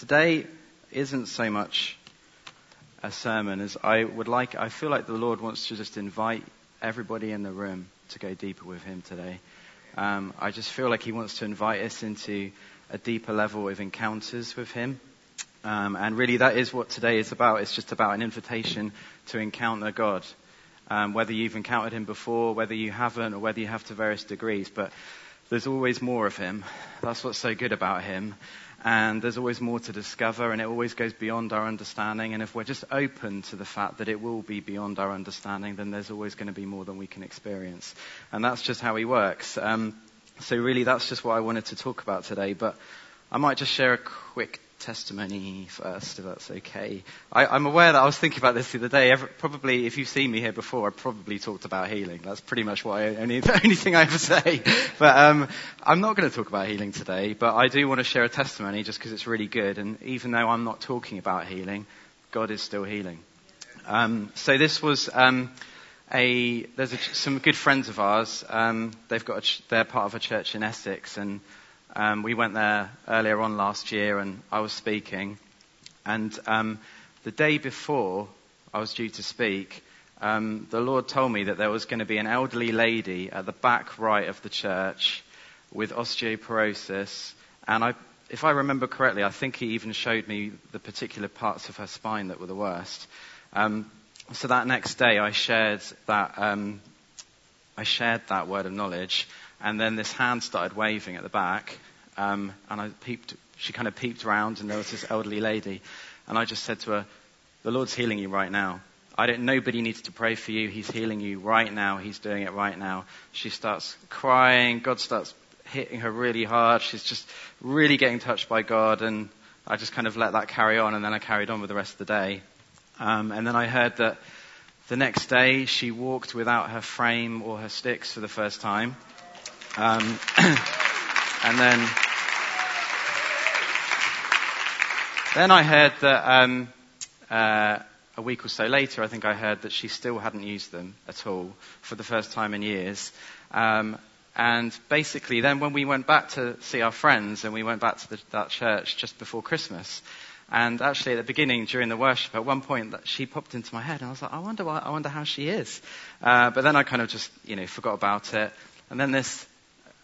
today isn't so much a sermon as I would like, I feel like the Lord wants to just invite everybody in the room to go deeper with Him today. Um, I just feel like He wants to invite us into a deeper level of encounters with Him. Um, and really, that is what today is about. It's just about an invitation to encounter God. Um, whether you've encountered Him before, whether you haven't, or whether you have to various degrees. But there's always more of Him. That's what's so good about Him. And there's always more to discover, and it always goes beyond our understanding. And if we're just open to the fact that it will be beyond our understanding, then there's always going to be more than we can experience. And that's just how He works. Um, so, really, that's just what I wanted to talk about today. But I might just share a quick testimony first, if that's okay. I, am aware that I was thinking about this the other day. Probably, if you've seen me here before, I probably talked about healing. That's pretty much what I, only, the only thing I ever say. But um, I'm not going to talk about healing today, but I do want to share a testimony just because it's really good. And even though I'm not talking about healing, God is still healing. Um, so this was um, a. There's a, some good friends of ours. Um, they've got. A, they're part of a church in Essex, and um, we went there earlier on last year, and I was speaking. And um, the day before I was due to speak, um, the Lord told me that there was going to be an elderly lady at the back right of the church with osteoporosis. And I, if I remember correctly, I think he even showed me the particular parts of her spine that were the worst. Um, so that next day, I shared that um, I shared that word of knowledge, and then this hand started waving at the back, um, and I peeped. She kind of peeped around, and there was this elderly lady, and I just said to her, "The Lord's healing you right now. I don't. Nobody needs to pray for you. He's healing you right now. He's doing it right now." She starts crying. God starts hitting her really hard. She's just really getting touched by God, and I just kind of let that carry on, and then I carried on with the rest of the day. Um, and then I heard that the next day she walked without her frame or her sticks for the first time. Um, and then, then I heard that um, uh, a week or so later, I think I heard that she still hadn't used them at all for the first time in years. Um, and basically, then when we went back to see our friends and we went back to the, that church just before Christmas, and actually, at the beginning, during the worship, at one point, she popped into my head, and I was like, I wonder, why, I wonder how she is. Uh, but then I kind of just, you know, forgot about it. And then this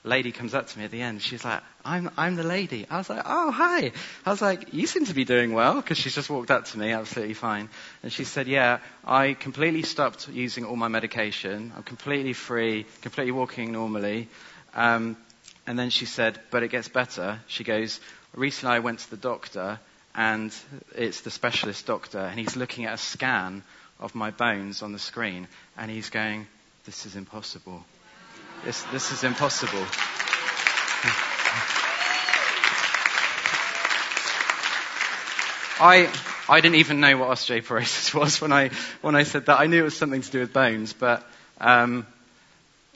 lady comes up to me at the end. She's like, I'm, I'm the lady. I was like, oh, hi. I was like, you seem to be doing well because she's just walked up to me, absolutely fine. And she said, yeah, I completely stopped using all my medication. I'm completely free, completely walking normally. Um, and then she said, but it gets better. She goes, recently I went to the doctor and it's the specialist doctor and he's looking at a scan of my bones on the screen and he's going, this is impossible. This, this is impossible. I, I didn't even know what osteoporosis was when I, when I said that. I knew it was something to do with bones, but um,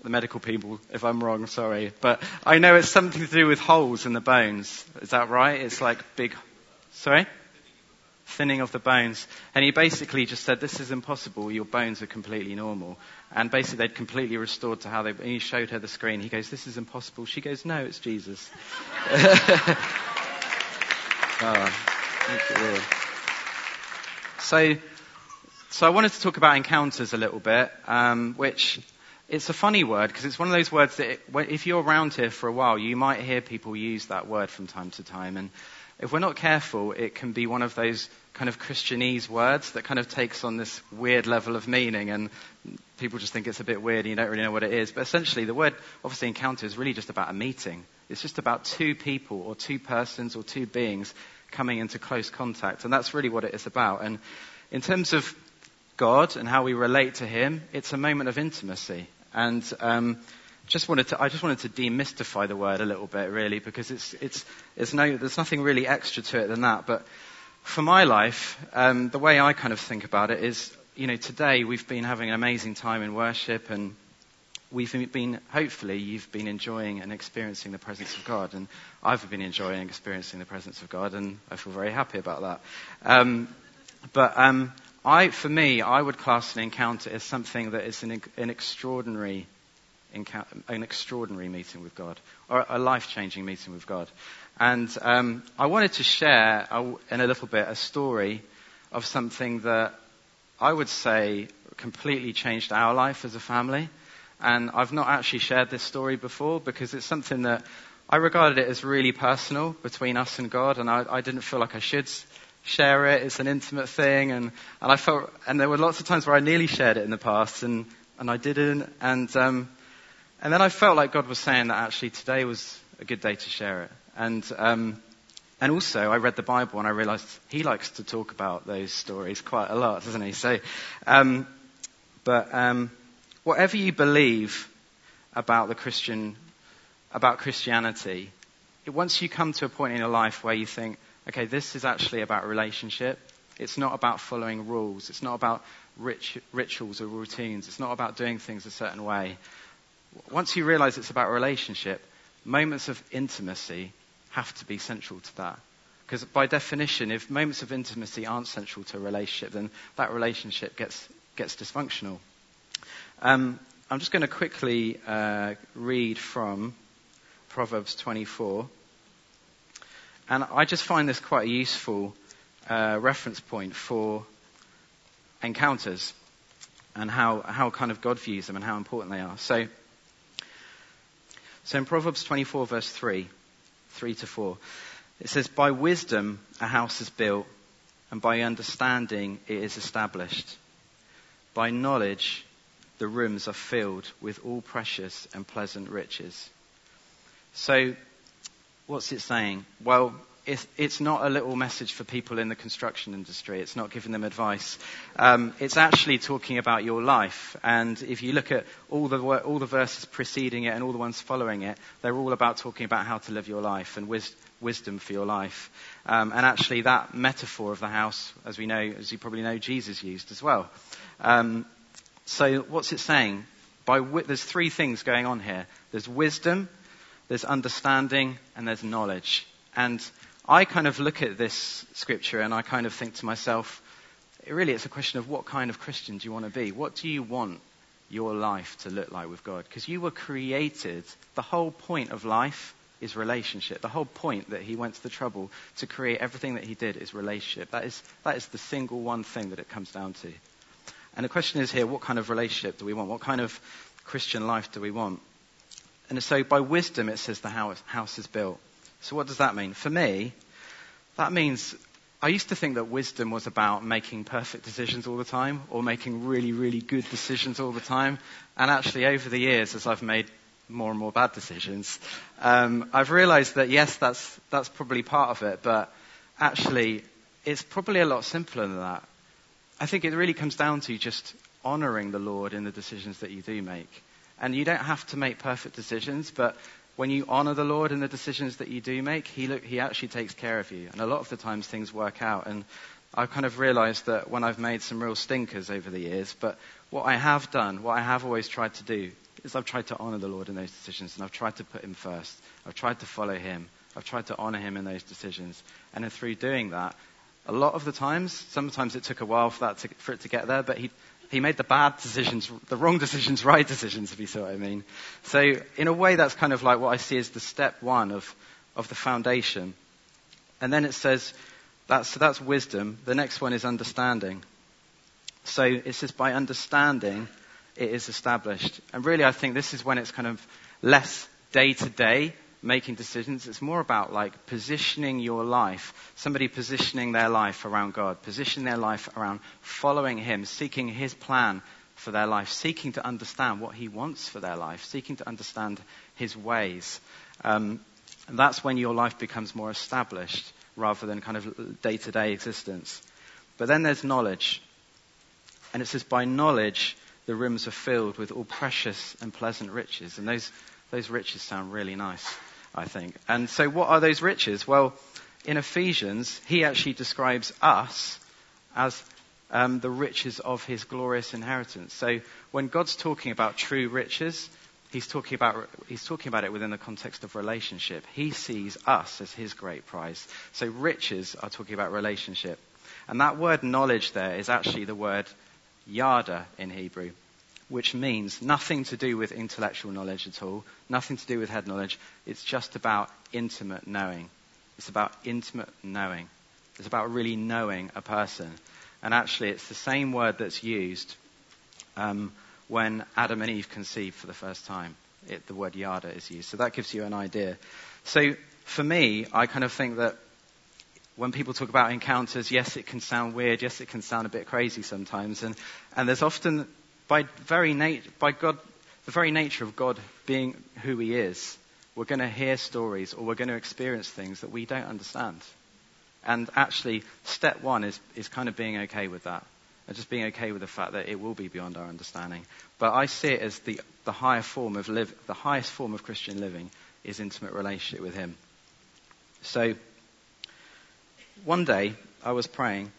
the medical people, if I'm wrong, sorry. But I know it's something to do with holes in the bones. Is that right? It's like big. Sorry? Thinning of the bones. And he basically just said, This is impossible. Your bones are completely normal. And basically, they'd completely restored to how they. And he showed her the screen. He goes, This is impossible. She goes, No, it's Jesus. oh, so, so I wanted to talk about encounters a little bit, um, which it's a funny word because it's one of those words that it, if you're around here for a while, you might hear people use that word from time to time. And if we're not careful, it can be one of those kind of Christianese words that kind of takes on this weird level of meaning, and people just think it's a bit weird and you don't really know what it is. But essentially, the word, obviously, encounter is really just about a meeting. It's just about two people, or two persons, or two beings coming into close contact, and that's really what it is about. And in terms of God and how we relate to Him, it's a moment of intimacy. And um, just wanted to, I just wanted to demystify the word a little bit, really, because it's, it's, it's no, there's nothing really extra to it than that. But for my life, um, the way I kind of think about it is, you know, today we've been having an amazing time in worship, and we've been, hopefully, you've been enjoying and experiencing the presence of God, and I've been enjoying and experiencing the presence of God, and I feel very happy about that. Um, but um, I, for me, I would class an encounter as something that is an, an extraordinary Encounter, an extraordinary meeting with God, or a life-changing meeting with God. And um, I wanted to share in a little bit a story of something that I would say completely changed our life as a family. And I've not actually shared this story before because it's something that I regarded it as really personal between us and God, and I, I didn't feel like I should share it. It's an intimate thing, and, and I felt, and there were lots of times where I nearly shared it in the past, and, and I didn't, and um, and then I felt like God was saying that actually today was a good day to share it, and um, and also I read the Bible and I realised He likes to talk about those stories quite a lot, doesn't He? So, um, but um, whatever you believe about the Christian about Christianity, once you come to a point in your life where you think, okay, this is actually about relationship. It's not about following rules. It's not about rit- rituals or routines. It's not about doing things a certain way. Once you realize it's about relationship, moments of intimacy have to be central to that. Because by definition, if moments of intimacy aren't central to a relationship, then that relationship gets, gets dysfunctional. Um, I'm just going to quickly uh, read from Proverbs 24. And I just find this quite a useful uh, reference point for encounters and how, how kind of God views them and how important they are. So, so in Proverbs 24, verse 3, 3 to 4, it says, By wisdom a house is built, and by understanding it is established. By knowledge the rooms are filled with all precious and pleasant riches. So, what's it saying? Well, it's, it's, not a little message for people in the construction industry. It's not giving them advice. Um, it's actually talking about your life. And if you look at all the, all the verses preceding it and all the ones following it, they're all about talking about how to live your life and wis- wisdom for your life. Um, and actually, that metaphor of the house, as we know, as you probably know, Jesus used as well. Um, so, what's it saying? By, there's three things going on here. There's wisdom, there's understanding, and there's knowledge. And I kind of look at this scripture and I kind of think to myself, really, it's a question of what kind of Christian do you want to be? What do you want your life to look like with God? Because you were created, the whole point of life is relationship. The whole point that he went to the trouble to create everything that he did is relationship. That is, that is the single one thing that it comes down to. And the question is here, what kind of relationship do we want? What kind of Christian life do we want? And so by wisdom, it says the house, house is built. So what does that mean? For me, that means I used to think that wisdom was about making perfect decisions all the time or making really, really good decisions all the time. And actually, over the years, as I've made more and more bad decisions, um, I've realized that yes, that's, that's probably part of it, but actually, it's probably a lot simpler than that. I think it really comes down to just honoring the Lord in the decisions that you do make. And you don't have to make perfect decisions, but when you honor the Lord in the decisions that you do make, he, look, he actually takes care of you. And a lot of the times things work out. And I've kind of realized that when I've made some real stinkers over the years, but what I have done, what I have always tried to do, is I've tried to honor the Lord in those decisions and I've tried to put him first. I've tried to follow him. I've tried to honor him in those decisions. And then through doing that, a lot of the times, sometimes it took a while for, that to, for it to get there, but he, he made the bad decisions, the wrong decisions, right decisions, if you see what I mean. So, in a way, that's kind of like what I see as the step one of, of the foundation. And then it says, that's, so that's wisdom. The next one is understanding. So it says, by understanding, it is established. And really, I think this is when it's kind of less day to day making decisions. It's more about like positioning your life, somebody positioning their life around God, positioning their life around following Him, seeking His plan for their life, seeking to understand what He wants for their life, seeking to understand His ways. Um, and that's when your life becomes more established rather than kind of day to day existence. But then there's knowledge. And it says, by knowledge, the rooms are filled with all precious and pleasant riches. And those, those riches sound really nice. I think. And so, what are those riches? Well, in Ephesians, he actually describes us as um, the riches of his glorious inheritance. So, when God's talking about true riches, he's talking about he's talking about it within the context of relationship. He sees us as his great prize. So, riches are talking about relationship, and that word knowledge there is actually the word yada in Hebrew. Which means nothing to do with intellectual knowledge at all, nothing to do with head knowledge. It's just about intimate knowing. It's about intimate knowing. It's about really knowing a person. And actually, it's the same word that's used um, when Adam and Eve conceived for the first time. It, the word yada is used. So that gives you an idea. So for me, I kind of think that when people talk about encounters, yes, it can sound weird. Yes, it can sound a bit crazy sometimes. And, and there's often, by, very nat- by God, the very nature of God being who He is, we're going to hear stories or we're going to experience things that we don't understand. And actually, step one is, is kind of being okay with that. And just being okay with the fact that it will be beyond our understanding. But I see it as the, the higher form of live, the highest form of Christian living is intimate relationship with Him. So, one day I was praying,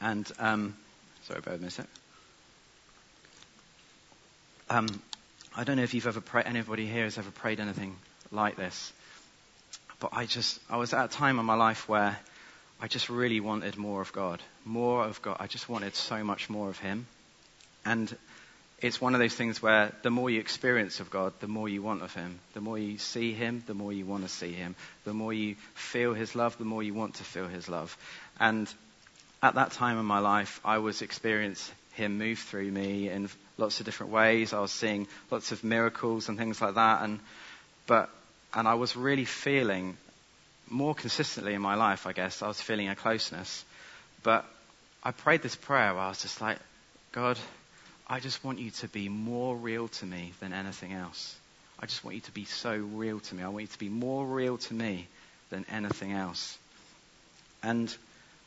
and um, sorry, bear with me a sec. Um, I don't know if you've ever prayed, anybody here has ever prayed anything like this, but I just, I was at a time in my life where I just really wanted more of God, more of God. I just wanted so much more of Him, and it's one of those things where the more you experience of God, the more you want of Him. The more you see Him, the more you want to see Him. The more you feel His love, the more you want to feel His love. And at that time in my life, I was experiencing Him move through me in lots of different ways. I was seeing lots of miracles and things like that. And, but, and I was really feeling more consistently in my life, I guess, I was feeling a closeness. But I prayed this prayer where I was just like, God, I just want you to be more real to me than anything else. I just want you to be so real to me. I want you to be more real to me than anything else. And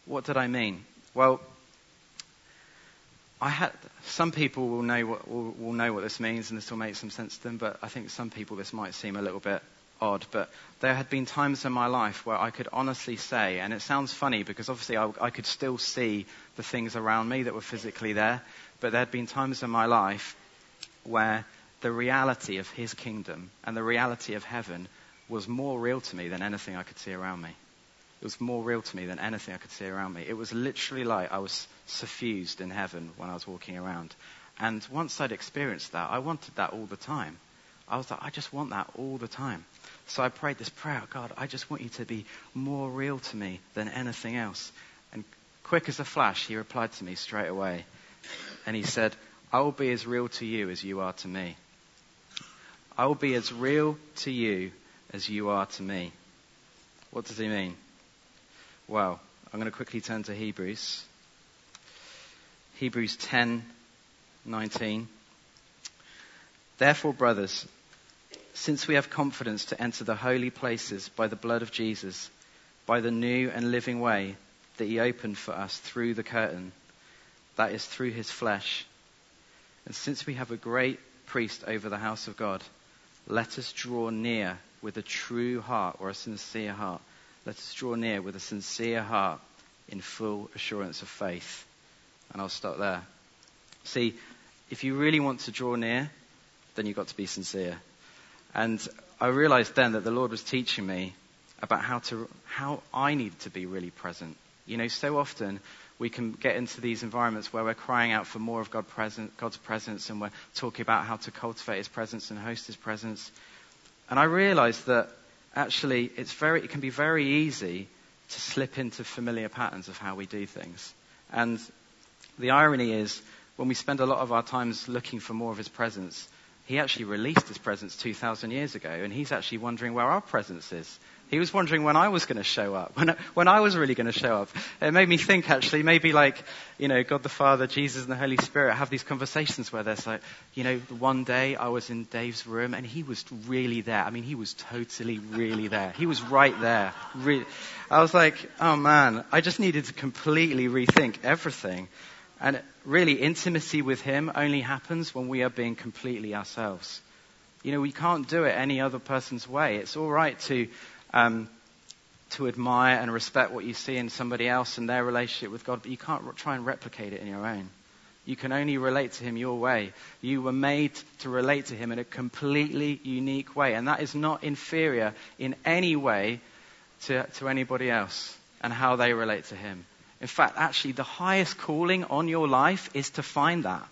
what did I mean? Well, I had some people will know what will, will, know what this means, and this will make some sense to them. But I think some people this might seem a little bit odd. But there had been times in my life where I could honestly say, and it sounds funny because obviously I, I could still see the things around me that were physically there. But there had been times in my life where the reality of His kingdom and the reality of heaven was more real to me than anything I could see around me. It was more real to me than anything I could see around me. It was literally like I was suffused in heaven when I was walking around. And once I'd experienced that, I wanted that all the time. I was like, I just want that all the time. So I prayed this prayer God, I just want you to be more real to me than anything else. And quick as a flash, he replied to me straight away. And he said, I will be as real to you as you are to me. I will be as real to you as you are to me. What does he mean? Well, I'm going to quickly turn to Hebrews. Hebrews 10:19. Therefore, brothers, since we have confidence to enter the holy places by the blood of Jesus, by the new and living way that he opened for us through the curtain, that is through his flesh. And since we have a great priest over the house of God, let us draw near with a true heart or a sincere heart let us draw near with a sincere heart in full assurance of faith. And I'll stop there. See, if you really want to draw near, then you've got to be sincere. And I realized then that the Lord was teaching me about how to, how I need to be really present. You know, so often we can get into these environments where we're crying out for more of God present, God's presence and we're talking about how to cultivate His presence and host His presence. And I realized that actually it's very, it can be very easy to slip into familiar patterns of how we do things. And the irony is, when we spend a lot of our times looking for more of his presence, he actually released his presence 2,000 years ago, and he's actually wondering where our presence is. He was wondering when I was going to show up, when, when I was really going to show up. It made me think actually, maybe like, you know, God the Father, Jesus and the Holy Spirit have these conversations where there's like, you know, one day I was in Dave's room and he was really there. I mean, he was totally really there. He was right there. Re- I was like, oh man, I just needed to completely rethink everything. And really, intimacy with Him only happens when we are being completely ourselves. You know, we can't do it any other person's way. It's all right to um, to admire and respect what you see in somebody else and their relationship with God, but you can't re- try and replicate it in your own. You can only relate to Him your way. You were made to relate to Him in a completely unique way, and that is not inferior in any way to, to anybody else and how they relate to Him. In fact, actually, the highest calling on your life is to find that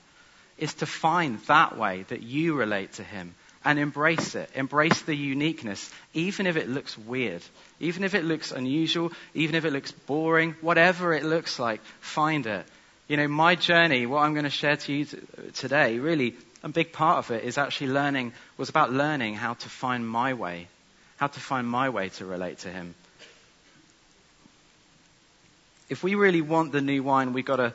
is to find that way that you relate to Him and embrace it. Embrace the uniqueness, even if it looks weird, even if it looks unusual, even if it looks boring, whatever it looks like, find it. You know, my journey, what I'm going to share to you today, really, a big part of it is actually learning, was about learning how to find my way, how to find my way to relate to Him. If we really want the new wine, we've got to,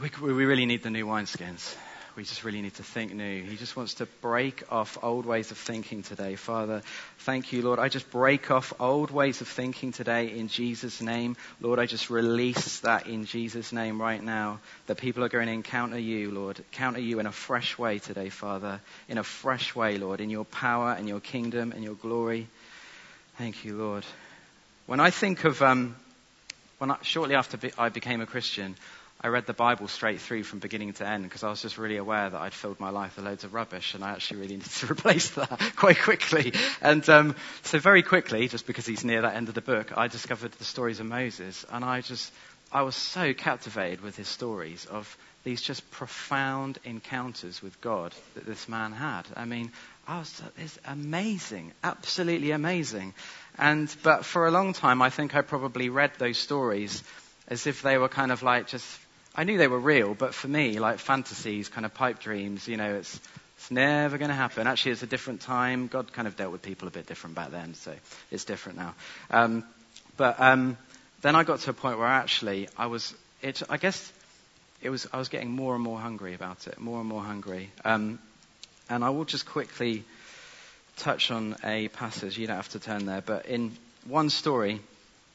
we, we really need the new wineskins we just really need to think new. He just wants to break off old ways of thinking today. Father, thank you, Lord. I just break off old ways of thinking today in Jesus' name. Lord, I just release that in Jesus' name right now. That people are going to encounter you, Lord. Encounter you in a fresh way today, Father. In a fresh way, Lord. In your power and your kingdom and your glory. Thank you, Lord. When I think of, um, when I, shortly after I became a Christian, I read the Bible straight through from beginning to end because I was just really aware that I'd filled my life with loads of rubbish and I actually really needed to replace that quite quickly. And um, so very quickly, just because he's near that end of the book, I discovered the stories of Moses and I just, I was so captivated with his stories of these just profound encounters with God that this man had. I mean, I was, it's amazing, absolutely amazing. And, but for a long time, I think I probably read those stories as if they were kind of like just I knew they were real, but for me, like fantasies, kind of pipe dreams, you know, it's, it's never going to happen. Actually, it's a different time. God kind of dealt with people a bit different back then, so it's different now. Um, but um, then I got to a point where actually I was, it, I guess it was, I was getting more and more hungry about it, more and more hungry. Um, and I will just quickly touch on a passage. You don't have to turn there, but in one story,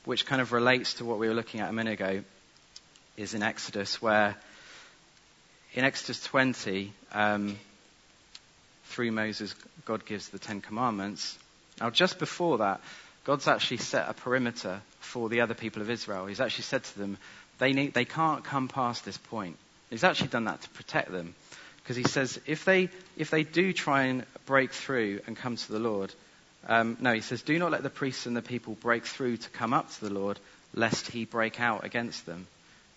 which kind of relates to what we were looking at a minute ago, is in Exodus, where in Exodus 20, um, through Moses, God gives the Ten Commandments. Now, just before that, God's actually set a perimeter for the other people of Israel. He's actually said to them, they, need, they can't come past this point. He's actually done that to protect them. Because he says, if they, if they do try and break through and come to the Lord, um, no, he says, do not let the priests and the people break through to come up to the Lord, lest he break out against them.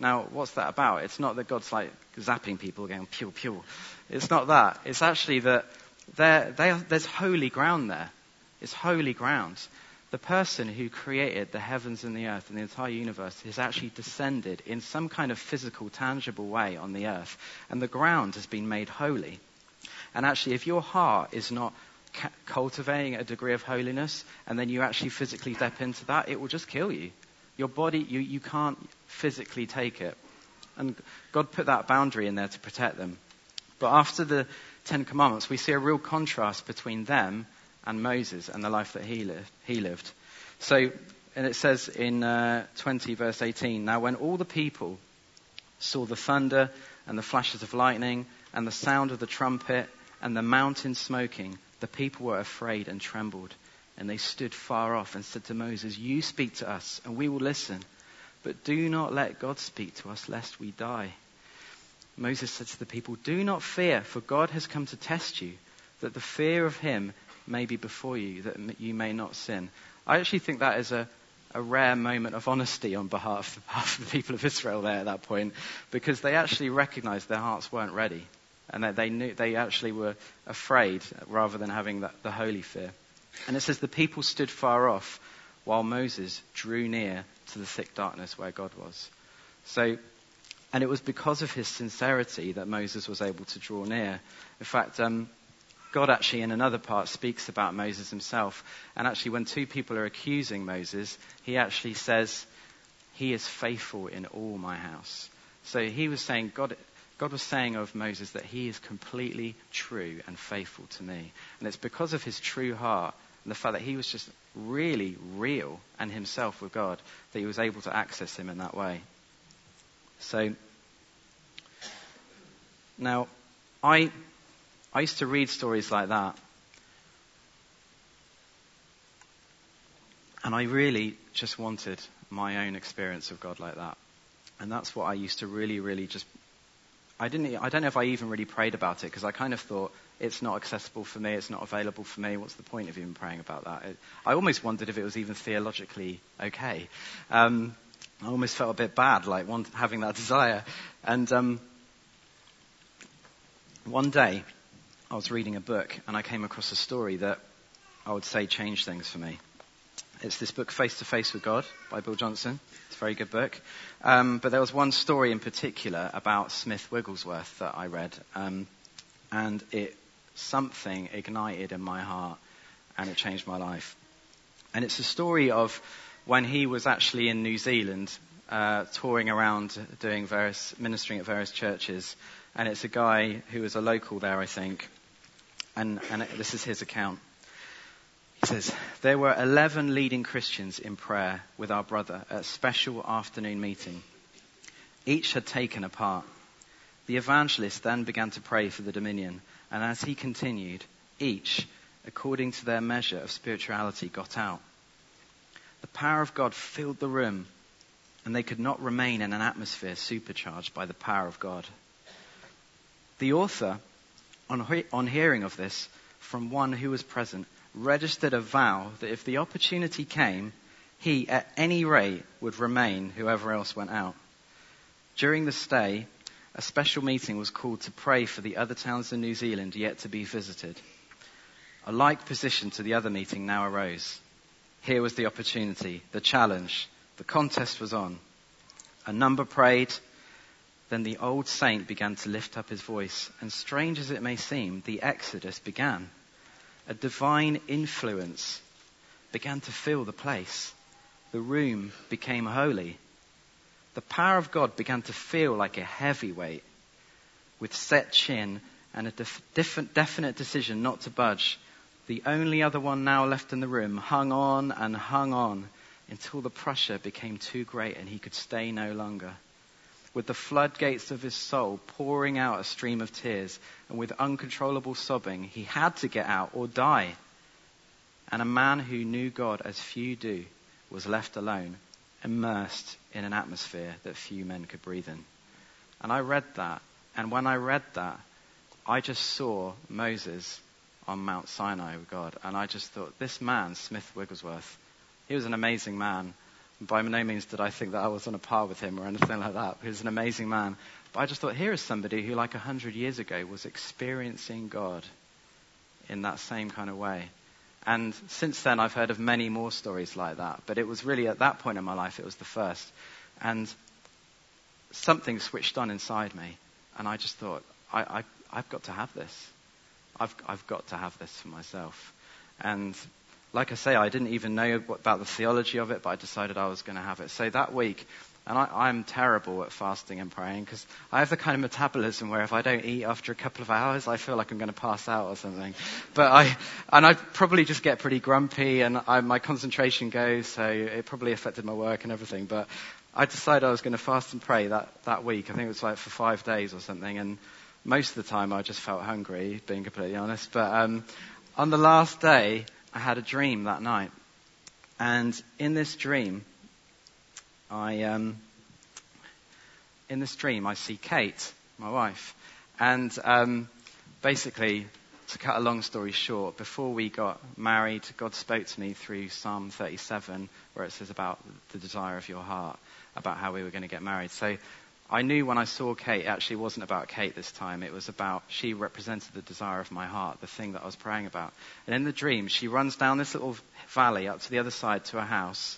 Now, what's that about? It's not that God's like zapping people going pew pew. It's not that. It's actually that there's holy ground there. It's holy ground. The person who created the heavens and the earth and the entire universe has actually descended in some kind of physical, tangible way on the earth, and the ground has been made holy. And actually, if your heart is not cultivating a degree of holiness, and then you actually physically step into that, it will just kill you. Your body, you, you can't physically take it. And God put that boundary in there to protect them. But after the Ten Commandments, we see a real contrast between them and Moses and the life that he lived. He lived. So, and it says in uh, 20 verse 18, Now when all the people saw the thunder and the flashes of lightning and the sound of the trumpet and the mountain smoking, the people were afraid and trembled. And they stood far off and said to Moses, You speak to us, and we will listen. But do not let God speak to us, lest we die. Moses said to the people, Do not fear, for God has come to test you, that the fear of him may be before you, that you may not sin. I actually think that is a, a rare moment of honesty on behalf, of the people of Israel there at that point, because they actually recognized their hearts weren't ready. And that they knew they actually were afraid rather than having the holy fear. And it says, The people stood far off while Moses drew near to the thick darkness where God was. So, and it was because of his sincerity that Moses was able to draw near. In fact, um, God actually, in another part, speaks about Moses himself. And actually, when two people are accusing Moses, he actually says, He is faithful in all my house. So he was saying, God, God was saying of Moses that he is completely true and faithful to me. And it's because of his true heart and the fact that he was just really real and himself with God that he was able to access him in that way. So, now, I, I used to read stories like that. And I really just wanted my own experience of God like that. And that's what I used to really, really just I didn't. I don't know if I even really prayed about it because I kind of thought it's not accessible for me. It's not available for me. What's the point of even praying about that? It, I almost wondered if it was even theologically okay. Um, I almost felt a bit bad, like having that desire. And um, one day I was reading a book and I came across a story that I would say changed things for me. It's this book, Face to Face with God, by Bill Johnson. It's a very good book. Um, but there was one story in particular about Smith Wigglesworth that I read, um, and it something ignited in my heart, and it changed my life. And it's a story of when he was actually in New Zealand, uh, touring around, doing various ministering at various churches, and it's a guy who was a local there, I think, and, and this is his account. He says, There were 11 leading Christians in prayer with our brother at a special afternoon meeting. Each had taken a part. The evangelist then began to pray for the dominion, and as he continued, each, according to their measure of spirituality, got out. The power of God filled the room, and they could not remain in an atmosphere supercharged by the power of God. The author, on, he- on hearing of this from one who was present, registered a vow that if the opportunity came, he at any rate would remain whoever else went out. During the stay, a special meeting was called to pray for the other towns in New Zealand yet to be visited. A like position to the other meeting now arose. Here was the opportunity, the challenge, the contest was on. A number prayed, then the old saint began to lift up his voice, and strange as it may seem, the exodus began a divine influence began to fill the place. The room became holy. The power of God began to feel like a heavy weight with set chin and a def- different, definite decision not to budge. The only other one now left in the room hung on and hung on until the pressure became too great and he could stay no longer with the floodgates of his soul pouring out a stream of tears, and with uncontrollable sobbing, he had to get out or die. And a man who knew God as few do was left alone, immersed in an atmosphere that few men could breathe in. And I read that, and when I read that, I just saw Moses on Mount Sinai with God, and I just thought, this man, Smith Wigglesworth, he was an amazing man by no means did I think that I was on a par with him or anything like that. He was an amazing man. But I just thought, here is somebody who, like a hundred years ago, was experiencing God in that same kind of way. And since then, I've heard of many more stories like that. But it was really at that point in my life, it was the first. And something switched on inside me. And I just thought, I, I, I've got to have this. I've, I've got to have this for myself. And like I say, I didn't even know about the theology of it, but I decided I was going to have it. So that week, and I, am terrible at fasting and praying because I have the kind of metabolism where if I don't eat after a couple of hours, I feel like I'm going to pass out or something. But I, and I probably just get pretty grumpy and I, my concentration goes, so it probably affected my work and everything. But I decided I was going to fast and pray that, that week. I think it was like for five days or something. And most of the time I just felt hungry, being completely honest. But um, on the last day, I had a dream that night. And in this dream, I, um, in this dream, I see Kate, my wife. And um, basically, to cut a long story short, before we got married, God spoke to me through Psalm 37, where it says about the desire of your heart, about how we were going to get married. So I knew when I saw Kate, it actually wasn't about Kate this time. It was about, she represented the desire of my heart, the thing that I was praying about. And in the dream, she runs down this little valley up to the other side to a house.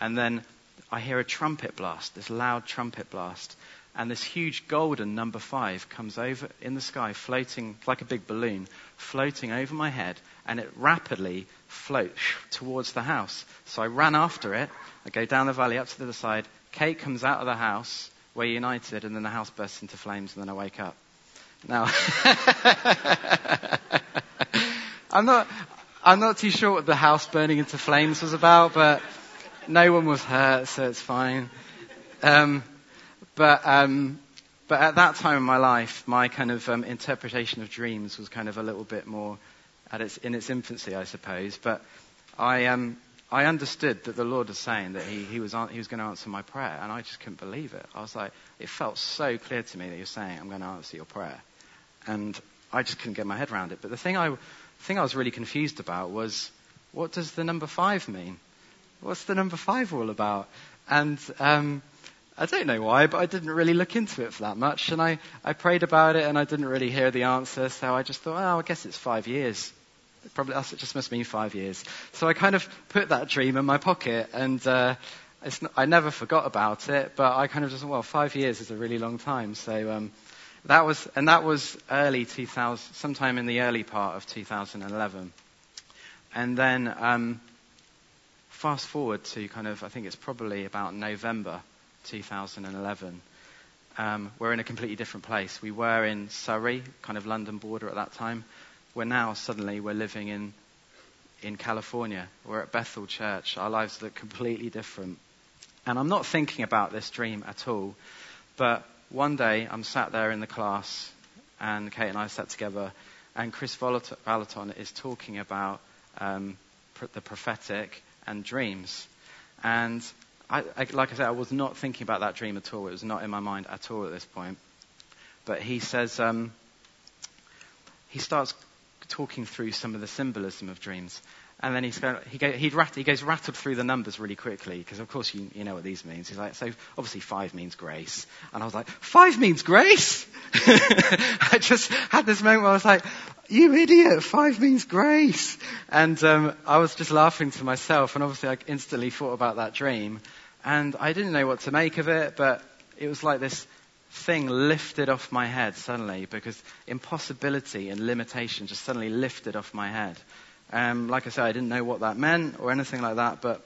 And then I hear a trumpet blast, this loud trumpet blast. And this huge golden number five comes over in the sky, floating like a big balloon, floating over my head. And it rapidly floats towards the house. So I ran after it. I go down the valley up to the other side. Kate comes out of the house we're united, and then the house bursts into flames, and then I wake up. Now, I'm not, I'm not too sure what the house burning into flames was about, but no one was hurt, so it's fine. Um, but, um, but at that time in my life, my kind of um, interpretation of dreams was kind of a little bit more at its, in its infancy, I suppose. But I, um, I understood that the Lord was saying that he, he, was, he was going to answer my prayer, and I just couldn't believe it. I was like, it felt so clear to me that you're saying, I'm going to answer your prayer. And I just couldn't get my head around it. But the thing I, the thing I was really confused about was, what does the number five mean? What's the number five all about? And, um, I don't know why, but I didn't really look into it for that much. And I, I prayed about it and I didn't really hear the answer. So I just thought, oh, I guess it's five years. Probably, it just must mean five years. So I kind of put that dream in my pocket and, uh, not, I never forgot about it, but I kind of just, well, five years is a really long time. So, um, that was, and that was early 2000, sometime in the early part of 2011. And then, um, fast forward to kind of, I think it's probably about November 2011. Um, we're in a completely different place. We were in Surrey, kind of London border at that time. We're now suddenly we're living in in California. We're at Bethel Church. Our lives look completely different. And I'm not thinking about this dream at all. But one day I'm sat there in the class, and Kate and I sat together, and Kris Vallotton is talking about um, the prophetic and dreams. And I, I, like I said, I was not thinking about that dream at all. It was not in my mind at all at this point. But he says, um, he starts talking through some of the symbolism of dreams. And then he's going, he, go, rat, he goes rattled through the numbers really quickly, because of course you, you know what these means. He's like, so obviously five means grace. And I was like, five means grace? I just had this moment where I was like, you idiot, five means grace. And um, I was just laughing to myself, and obviously I instantly thought about that dream. And I didn't know what to make of it, but it was like this thing lifted off my head suddenly because impossibility and limitation just suddenly lifted off my head. Um, like I said, I didn't know what that meant or anything like that, but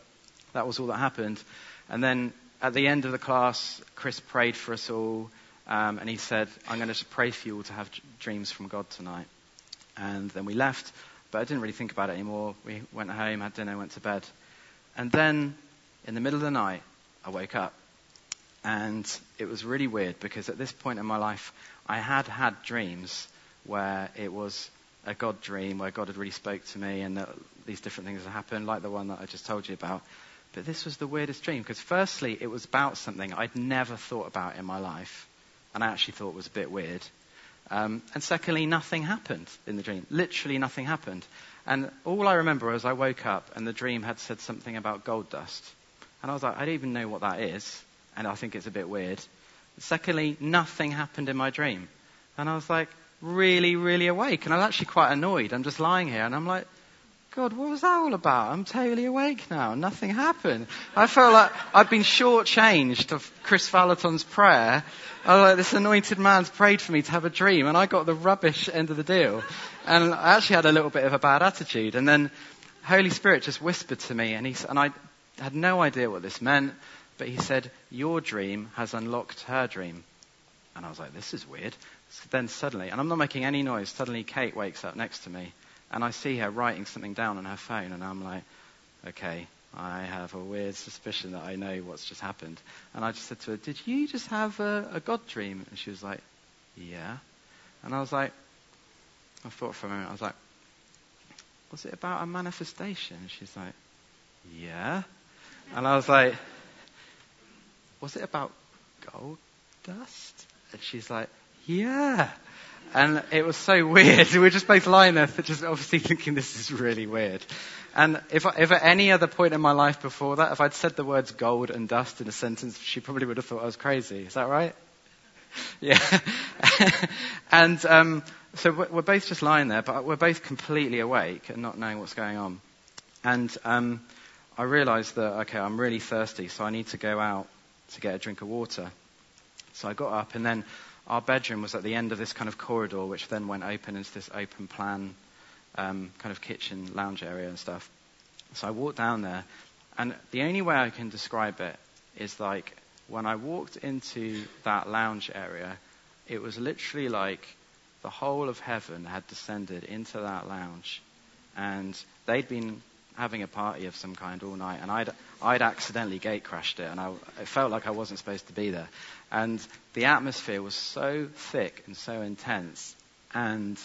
that was all that happened. And then at the end of the class, Kris prayed for us all, um, and he said, I'm going to pray for you all to have dreams from God tonight. And then we left, but I didn't really think about it anymore. We went home, had dinner, went to bed. And then in the middle of the night, I woke up. And it was really weird because at this point in my life, I had had dreams where it was a God dream, where God had really spoke to me and that these different things had happened, like the one that I just told you about. But this was the weirdest dream because firstly, it was about something I'd never thought about in my life. And I actually thought was a bit weird. Um, and secondly, nothing happened in the dream. Literally nothing happened. And all I remember was I woke up and the dream had said something about gold dust. And I was like, I don't even know what that is. And I think it's a bit weird. Secondly, nothing happened in my dream. And I was like, really, really awake. And I was actually quite annoyed. I'm just lying here and I'm like, God, what was that all about? I'm totally awake now. Nothing happened. I felt like I'd been shortchanged of Kris Vallotton's prayer. I was like, this anointed man's prayed for me to have a dream, and I got the rubbish end of the deal. And I actually had a little bit of a bad attitude. And then Holy Spirit just whispered to me, and, he, and I had no idea what this meant, but he said, Your dream has unlocked her dream. And I was like, This is weird. So then suddenly, and I'm not making any noise, suddenly Kate wakes up next to me, and I see her writing something down on her phone, and I'm like, Okay, I have a weird suspicion that I know what's just happened. And I just said to her, Did you just have a, a God dream? And she was like, Yeah. And I was like, I thought for a moment, I was like, Was it about a manifestation? And she's like, Yeah. And I was like, was it about gold dust? And she's like, yeah. And it was so weird. We were just both lying there, just obviously thinking this is really weird. And if, if at any other point in my life before that, if I'd said the words gold and dust in a sentence, she probably would have thought I was crazy. Is that right? Yeah. and um, so we're, both just lying there, but we're both completely awake and not knowing what's going on. And um, I realized that, okay, I'm really thirsty, so I need to go out to get a drink of water. So I got up, and then our bedroom was at the end of this kind of corridor, which then went open into this open plan um, kind of kitchen lounge area and stuff. So I walked down there, and the only way I can describe it is like when I walked into that lounge area, it was literally like the whole of heaven had descended into that lounge, and they'd been having a party of some kind all night, and I'd, I'd accidentally gate crashed it, and I, it felt like I wasn't supposed to be there. And the atmosphere was so thick and so intense, and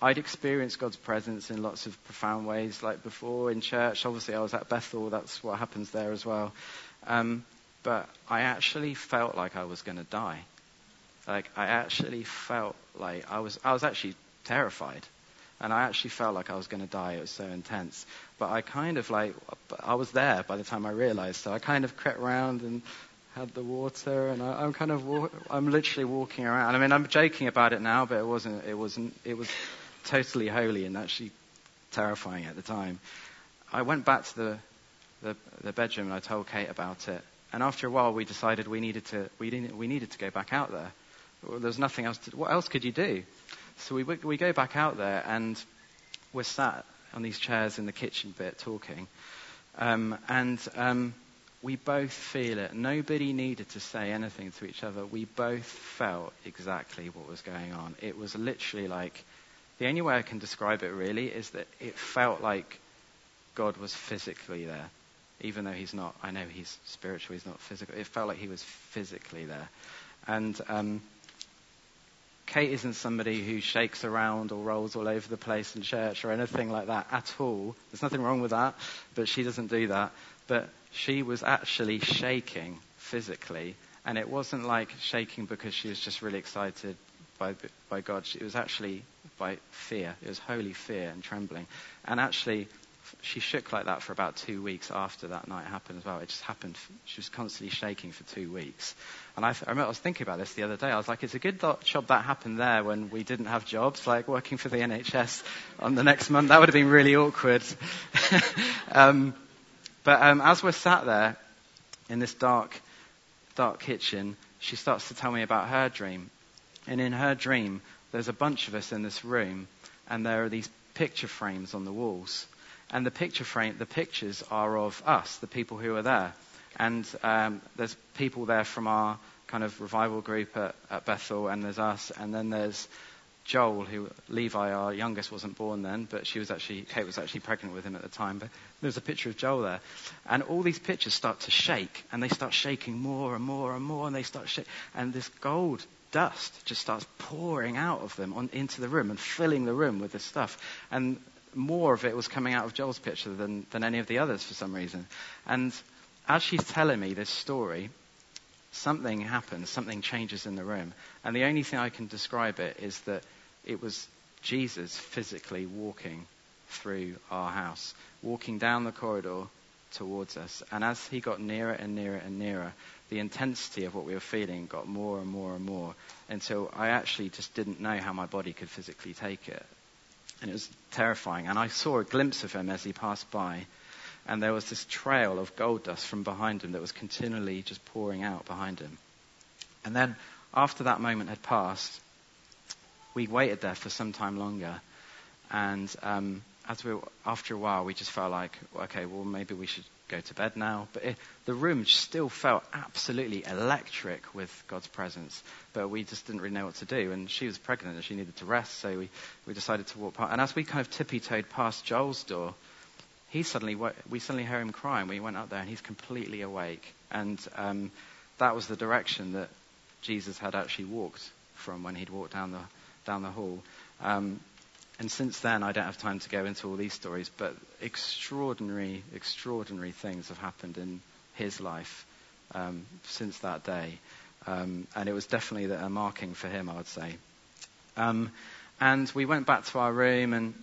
I'd experienced God's presence in lots of profound ways, like before in church. Obviously, I was at Bethel, that's what happens there as well. Um, but I actually felt like I was going to die. Like, I actually felt like I was, I was actually terrified. And I actually felt like I was going to die. It was so intense. But I kind of like, I was there by the time I realized. So I kind of crept around and had the water, and I, am kind of wa- I'm literally walking around. I mean, I'm joking about it now, but it wasn't. It wasn't. It was totally holy and actually terrifying at the time. I went back to the, the, the bedroom and I told Kate about it. And after a while, we decided we needed to we, didn't, we needed to go back out there. There was nothing else. To, what else could you do? So we we go back out there and we're sat on these chairs in the kitchen bit talking, um, and um, we both feel it. Nobody needed to say anything to each other. We both felt exactly what was going on. It was literally like the only way I can describe it really is that it felt like God was physically there. Even though he's not, I know he's spiritual, he's not physical. It felt like he was physically there. And um, Kate isn't somebody who shakes around or rolls all over the place in church or anything like that at all. There's nothing wrong with that, but she doesn't do that. But she was actually shaking physically, and it wasn't like shaking because she was just really excited by, by God. It was actually by fear. It was holy fear and trembling. And actually, she shook like that for about two weeks after that night happened as well. It just happened. She was constantly shaking for two weeks. And I, I remember I was thinking about this the other day. I was like, it's a good job that happened there when we didn't have jobs, like working for the NHS on the next month. That would have been really awkward. um, but um, as we're sat there in this dark, dark kitchen, she starts to tell me about her dream. And in her dream, there's a bunch of us in this room, and there are these picture frames on the walls. And the picture frame, the pictures are of us, the people who are there. And um, there's people there from our kind of revival group at, at Bethel, and there's us, and then there's Joel, who Levi, our youngest, wasn't born then, but she was actually Kate was actually pregnant with him at the time. But there's a picture of Joel there, and all these pictures start to shake, and they start shaking more and more and more, and they start shaking, and this gold dust just starts pouring out of them on, into the room and filling the room with this stuff, and more of it was coming out of Joel's picture than than any of the others for some reason, and as she's telling me this story, something happens, something changes in the room. And the only thing I can describe it is that it was Jesus physically walking through our house, walking down the corridor towards us. And as he got nearer and nearer and nearer, the intensity of what we were feeling got more and more and more until I actually just didn't know how my body could physically take it. And it was terrifying. And I saw a glimpse of him as he passed by. And there was this trail of gold dust from behind him that was continually just pouring out behind him. And then, after that moment had passed, we waited there for some time longer, and um, as we after a while, we just felt like, okay, well maybe we should go to bed now. But it, the room still felt absolutely electric with God's presence, but we just didn't really know what to do. And she was pregnant and she needed to rest, so we, we decided to walk past. And as we kind of tippy-toed past Joel's door, he suddenly we suddenly heard him crying. We went up there and he's completely awake, and um, that was the direction that Jesus had actually walked from when he'd walked down the down the hall. Um, and since then, I don't have time to go into all these stories, but extraordinary, extraordinary things have happened in his life um, since that day. Um, and it was definitely a marking for him, I would say. Um, and we went back to our room, and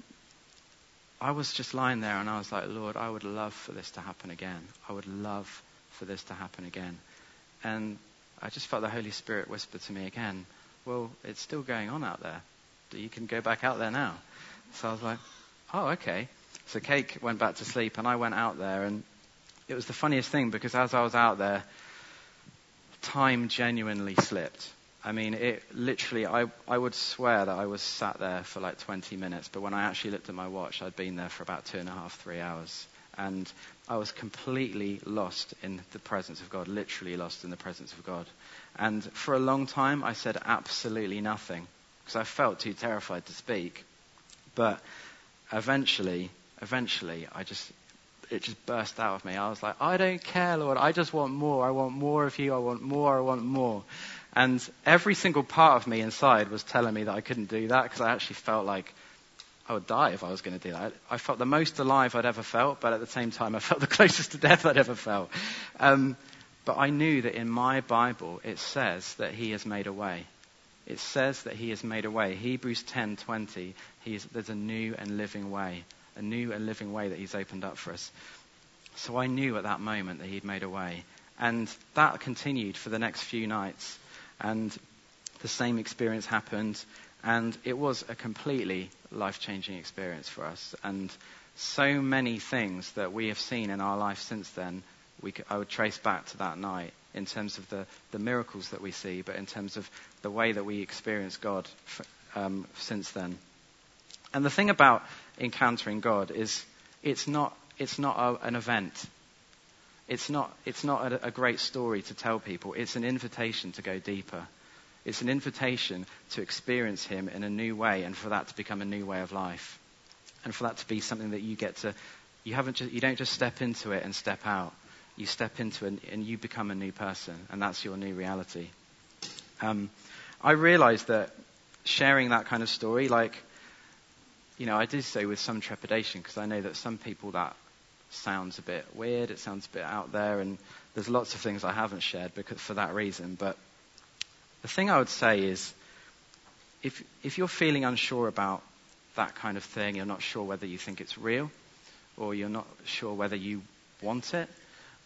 I was just lying there, and I was like, Lord, I would love for this to happen again. I would love for this to happen again. And I just felt the Holy Spirit whisper to me again, well, it's still going on out there. You can go back out there now. So I was like, oh, okay. So Kate went back to sleep, and I went out there, and it was the funniest thing because as I was out there, time genuinely slipped. I mean, it literally, I, I would swear that I was sat there for like 20 minutes, but when I actually looked at my watch, I'd been there for about two and a half, three hours. And I was completely lost in the presence of God, literally lost in the presence of God. And for a long time, I said absolutely nothing because I felt too terrified to speak. But eventually, eventually, I just, it just burst out of me. I was like, I don't care, Lord. I just want more. I want more of you. I want more. I want more. And every single part of me inside was telling me that I couldn't do that because I actually felt like I would die if I was going to do that. I felt the most alive I'd ever felt, but at the same time, I felt the closest to death I'd ever felt. Um, but I knew that in my Bible it says that He has made a way. It says that He has made a way. Hebrews 10:20. There's a new and living way, a new and living way that He's opened up for us. So I knew at that moment that He'd made a way, And that continued for the next few nights. And the same experience happened. And it was a completely life changing experience for us. And so many things that we have seen in our life since then, could, I would trace back to that night in terms of the, the miracles that we see, but in terms of the way that we experience God um, since then. And the thing about encountering God is it's not, it's not a, an event. It's not, it's not a, a great story to tell people. It's an invitation to go deeper. It's an invitation to experience Him in a new way and for that to become a new way of life. And for that to be something that you get to, you, haven't just, you don't just step into it and step out. You step into and you become a new person, and that's your new reality. Um, I realized that sharing that kind of story, like, you know, I did so with some trepidation because I know that some people that sounds a bit weird, it sounds a bit out there, and there's lots of things I haven't shared because, for that reason. But the thing I would say is if, if you're feeling unsure about that kind of thing, you're not sure whether you think it's real, or you're not sure whether you want it,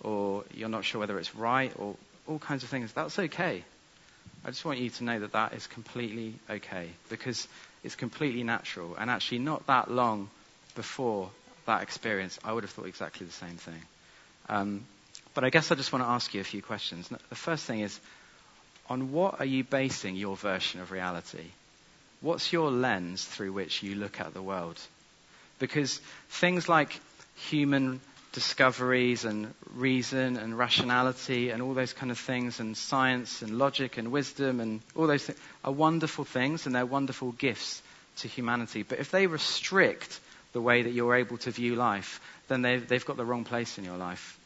or you're not sure whether it's right, or all kinds of things, that's okay. I just want you to know that that is completely okay because it's completely natural. And actually, not that long before that experience, I would have thought exactly the same thing. Um, but I guess I just want to ask you a few questions. The first thing is on what are you basing your version of reality? What's your lens through which you look at the world? Because things like human discoveries and reason and rationality and all those kind of things and science and logic and wisdom and all those things are wonderful things and they're wonderful gifts to humanity. But if they restrict the way that you're able to view life, then they've, they've got the wrong place in your life.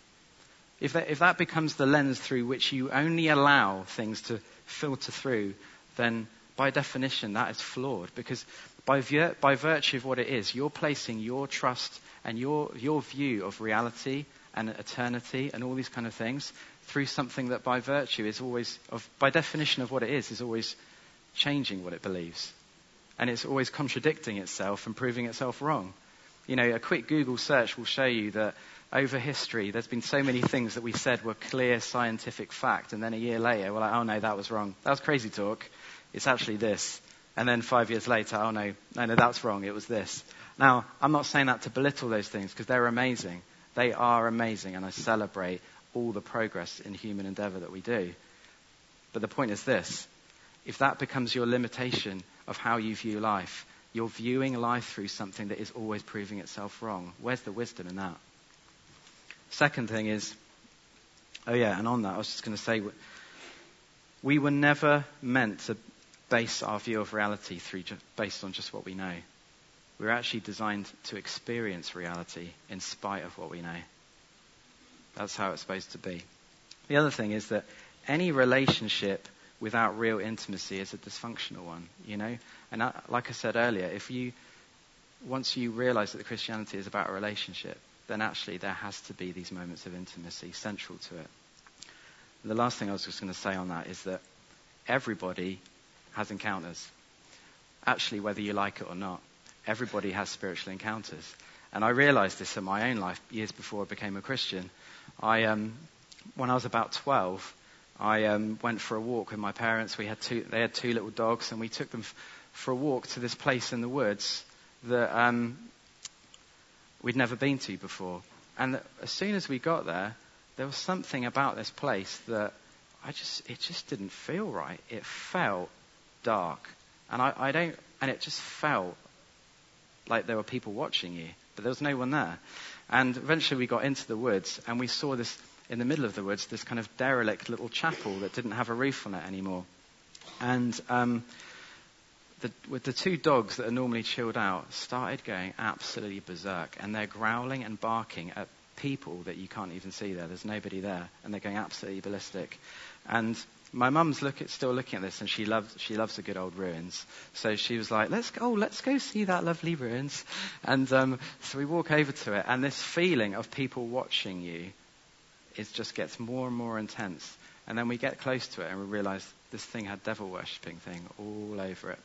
If that, if that becomes the lens through which you only allow things to filter through, then by definition that is flawed because by, vir- by virtue of what it is, you're placing your trust and your, your view of reality and eternity and all these kind of things through something that by virtue is always, of, by definition of what it is, is always changing what it believes. And it's always contradicting itself and proving itself wrong. You know, a quick Google search will show you that over history, there's been so many things that we said were clear scientific fact, and then a year later, we're like, oh no, that was wrong. That was crazy talk. It's actually this. And then five years later, oh no, no, no, that's wrong. It was this. Now, I'm not saying that to belittle those things because they're amazing. They are amazing, and I celebrate all the progress in human endeavor that we do. But the point is this if that becomes your limitation of how you view life, you're viewing life through something that is always proving itself wrong. Where's the wisdom in that? Second thing is, oh yeah, and on that, I was just going to say, we were never meant to base our view of reality through based on just what we know. We're actually designed to experience reality in spite of what we know. That's how it's supposed to be. The other thing is that any relationship without real intimacy is a dysfunctional one, you know? And I, like I said earlier, if you, once you realize that Christianity is about a relationship, then actually there has to be these moments of intimacy central to it. And the last thing I was just going to say on that is that everybody has encounters. Actually, whether you like it or not, everybody has spiritual encounters. And I realized this in my own life years before I became a Christian. I, um, when I was about 12, I um, went for a walk with my parents. We had two, they had two little dogs, and we took them f- for a walk to this place in the woods that um, we'd never been to before. And as soon as we got there, there was something about this place that I just, it just didn't feel right. It felt dark. And I, I don't, and it just felt like there were people watching you, but there was no one there. And eventually we got into the woods and we saw this, in the middle of the woods, this kind of derelict little chapel that didn't have a roof on it anymore. And, um, the, with the two dogs that are normally chilled out started going absolutely berserk and they're growling and barking at people that you can't even see there. There's nobody there and they're going absolutely ballistic. And my mum's look at, still looking at this, and she loves she loves the good old ruins. So she was like, "Let's go, let's go see that lovely ruins." And um, so we walk over to it, and this feeling of people watching you, it just gets more and more intense. And then we get close to it, and we realise this thing had devil worshipping thing all over it,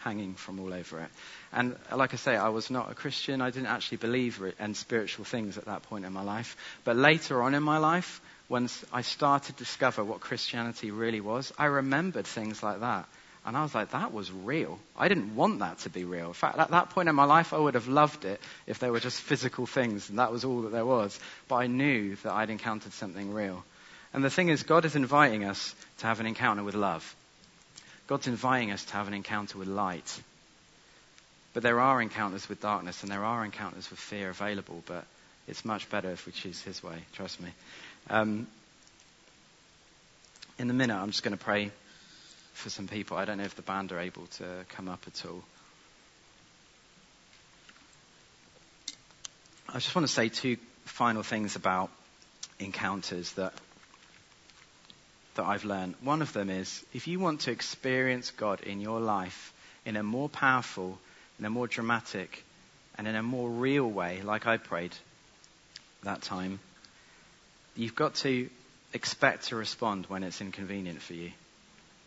hanging from all over it. And like I say, I was not a Christian. I didn't actually believe in spiritual things at that point in my life. But later on in my life, once I started to discover what Christianity really was, I remembered things like that. And I was like, that was real. I didn't want that to be real. In fact, at that point in my life, I would have loved it if there were just physical things and that was all that there was. But I knew that I'd encountered something real. And the thing is, God is inviting us to have an encounter with love. God's inviting us to have an encounter with light. But there are encounters with darkness and there are encounters with fear available, but it's much better if we choose His way, trust me. Um, in a minute, I'm just going to pray for some people. I don't know if the band are able to come up at all. I just want to say two final things about encounters that that I've learned. One of them is if you want to experience God in your life in a more powerful, in a more dramatic, and in a more real way, like I prayed that time, you've got to expect to respond when it's inconvenient for you.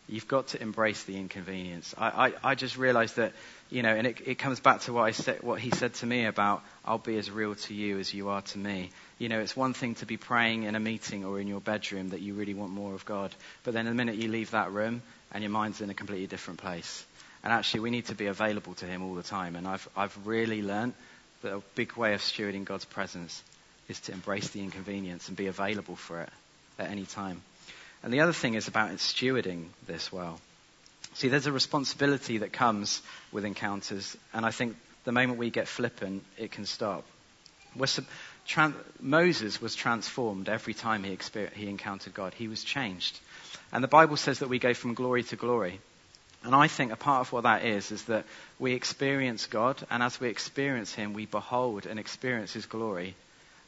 You've got to embrace the inconvenience. I, I, I just realized that, you know, and it, it comes back to what, I said, what he said to me about, I'll be as real to you as you are to me. You know, it's one thing to be praying in a meeting or in your bedroom that you really want more of God. But then the minute you leave that room and your mind's in a completely different place. And actually, we need to be available to him all the time. And I've, I've really learned that a big way of stewarding God's presence is to embrace the inconvenience and be available for it at any time. And the other thing is about stewarding this well. See, there's a responsibility that comes with encounters, and I think the moment we get flippant, it can stop. Moses was transformed every time he, he encountered God. He was changed. And the Bible says that we go from glory to glory. And I think a part of what that is, is that we experience God, and as we experience Him, we behold and experience His glory.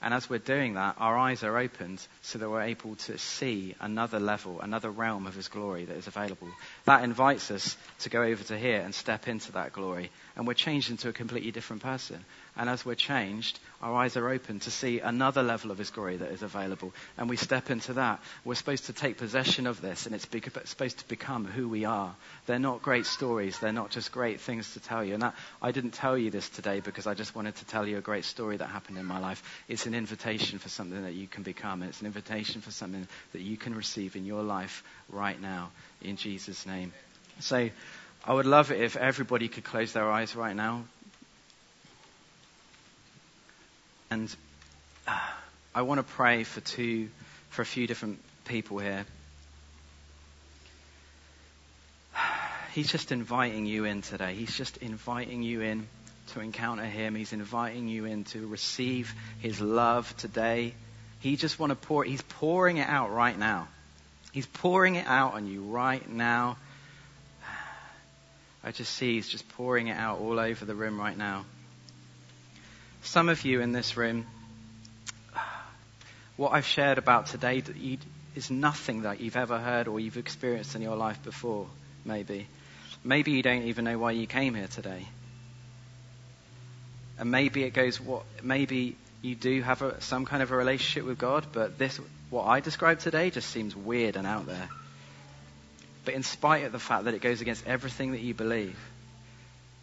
And as we're doing that, our eyes are opened so that we're able to see another level, another realm of His glory that is available. That invites us to go over to here and step into that glory. And we're changed into a completely different person. And as we're changed, our eyes are open to see another level of His glory that is available. And we step into that. We're supposed to take possession of this, and it's supposed to become who we are. They're not great stories. They're not just great things to tell you. And that, I didn't tell you this today because I just wanted to tell you a great story that happened in my life. It's an invitation for something that you can become. It's an invitation for something that you can receive in your life right now, in Jesus' name. So, I would love it if everybody could close their eyes right now. And uh, I want to pray for two, for a few different people here. He's just inviting you in today. He's just inviting you in to encounter Him. He's inviting you in to receive His love today. He just want to pour. He's pouring it out right now. He's pouring it out on you right now. I just see He's just pouring it out all over the room right now. Some of you in this room, what I've shared about today is nothing that you've ever heard or you've experienced in your life before, maybe. Maybe you don't even know why you came here today. And maybe it goes what maybe you do have a, some kind of a relationship with God, but this what I described today just seems weird and out there. But in spite of the fact that it goes against everything that you believe,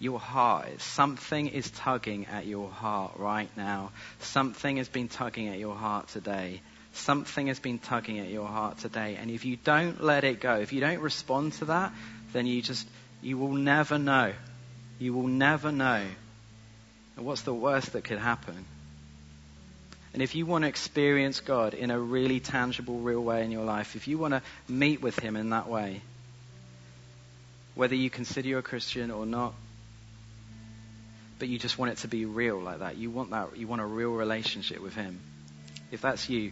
your heart. Something is tugging at your heart right now. Something has been tugging at your heart today. Something has been tugging at your heart today. And if you don't let it go, if you don't respond to that, then you just, you will never know. You will never know. And what's the worst that could happen? And if you want to experience God in a really tangible, real way in your life, if you want to meet with Him in that way, whether you consider you're a Christian or not, but you just want it to be real like that. You want that, you want a real relationship with Him. If that's you,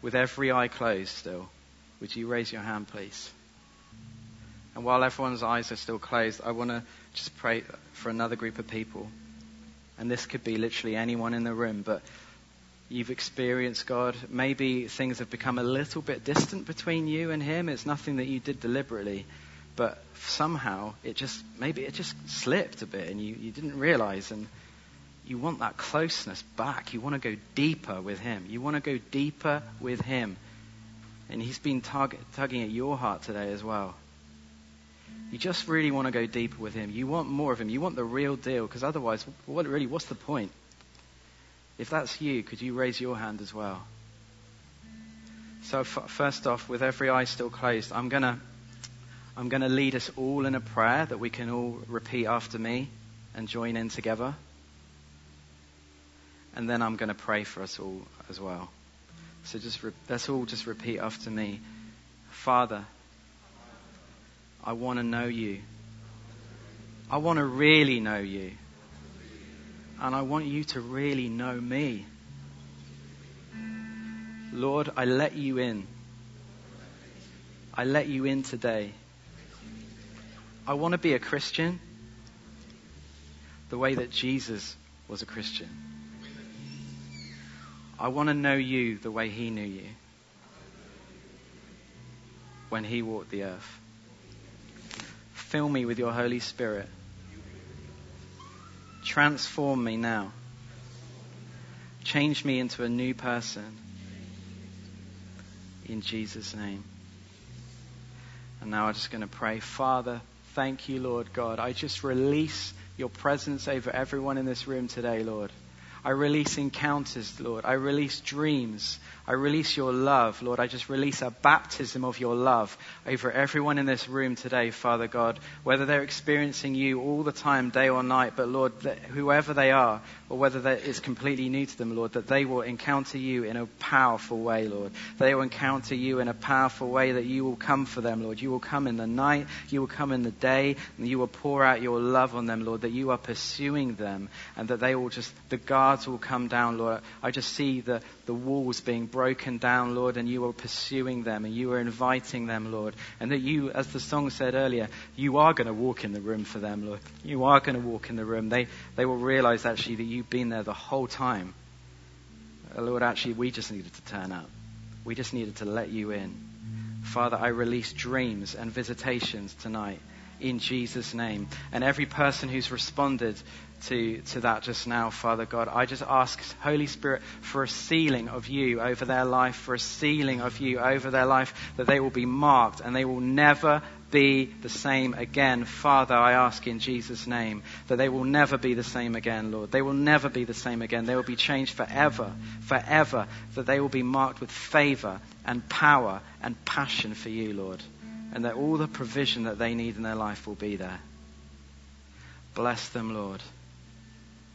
with every eye closed still, would you raise your hand, please? And while everyone's eyes are still closed, I want to just pray for another group of people. And this could be literally anyone in the room, but you've experienced God. Maybe things have become a little bit distant between you and Him. It's nothing that you did deliberately but somehow it just maybe it just slipped a bit and you, you didn't realize. And you want that closeness back. You want to go deeper with him. You want to go deeper with him. And he's been tug, tugging at your heart today as well you just really want to go deeper with him you want more of him you want the real deal because otherwise what really what's the point if that's you could you raise your hand as well So, f- first off, with every eye still closed, I'm going to I'm going to lead us all in a prayer that we can all repeat after me and join in together. And then I'm going to pray for us all as well. So just re- let's all just repeat after me. Father, I want to know you. I want to really know you. And I want you to really know me. Lord, I let you in. I let you in today. I want to be a Christian the way that Jesus was a Christian. I want to know you the way he knew you when he walked the earth. Fill me with your Holy Spirit. Transform me now. Change me into a new person. In Jesus' name. And now I'm just going to pray. Father, Thank you, Lord God. I just release your presence over everyone in this room today, Lord. I release encounters, Lord. I release dreams. I release your love, Lord. I just release a baptism of your love over everyone in this room today, Father God, whether they're experiencing you all the time, day or night, but Lord, whoever they are, or whether that is completely new to them, Lord, that they will encounter you in a powerful way, Lord. They will encounter you in a powerful way that you will come for them, Lord. You will come in the night, you will come in the day, and you will pour out your love on them, Lord, that you are pursuing them, and that they will just, the guards will come down, Lord. I just see the, the walls being broken down, Lord, and you are pursuing them and you are inviting them, Lord. And that you, as the song said earlier, you are going to walk in the room for them, Lord. You are going to walk in the room. They, they will realize actually that you've been there the whole time. Uh, Lord, actually, we just needed to turn up. We just needed to let you in. Father, I release dreams and visitations tonight in Jesus' name. And every person who's responded to, to that just now, Father God. I just ask, Holy Spirit, for a sealing of you over their life, for a sealing of you over their life, that they will be marked and they will never be the same again. Father, I ask in Jesus' name that they will never be the same again, Lord. They will never be the same again. They will be changed forever, forever, that they will be marked with favor and power and passion for you, Lord. And that all the provision that they need in their life will be there. Bless them, Lord.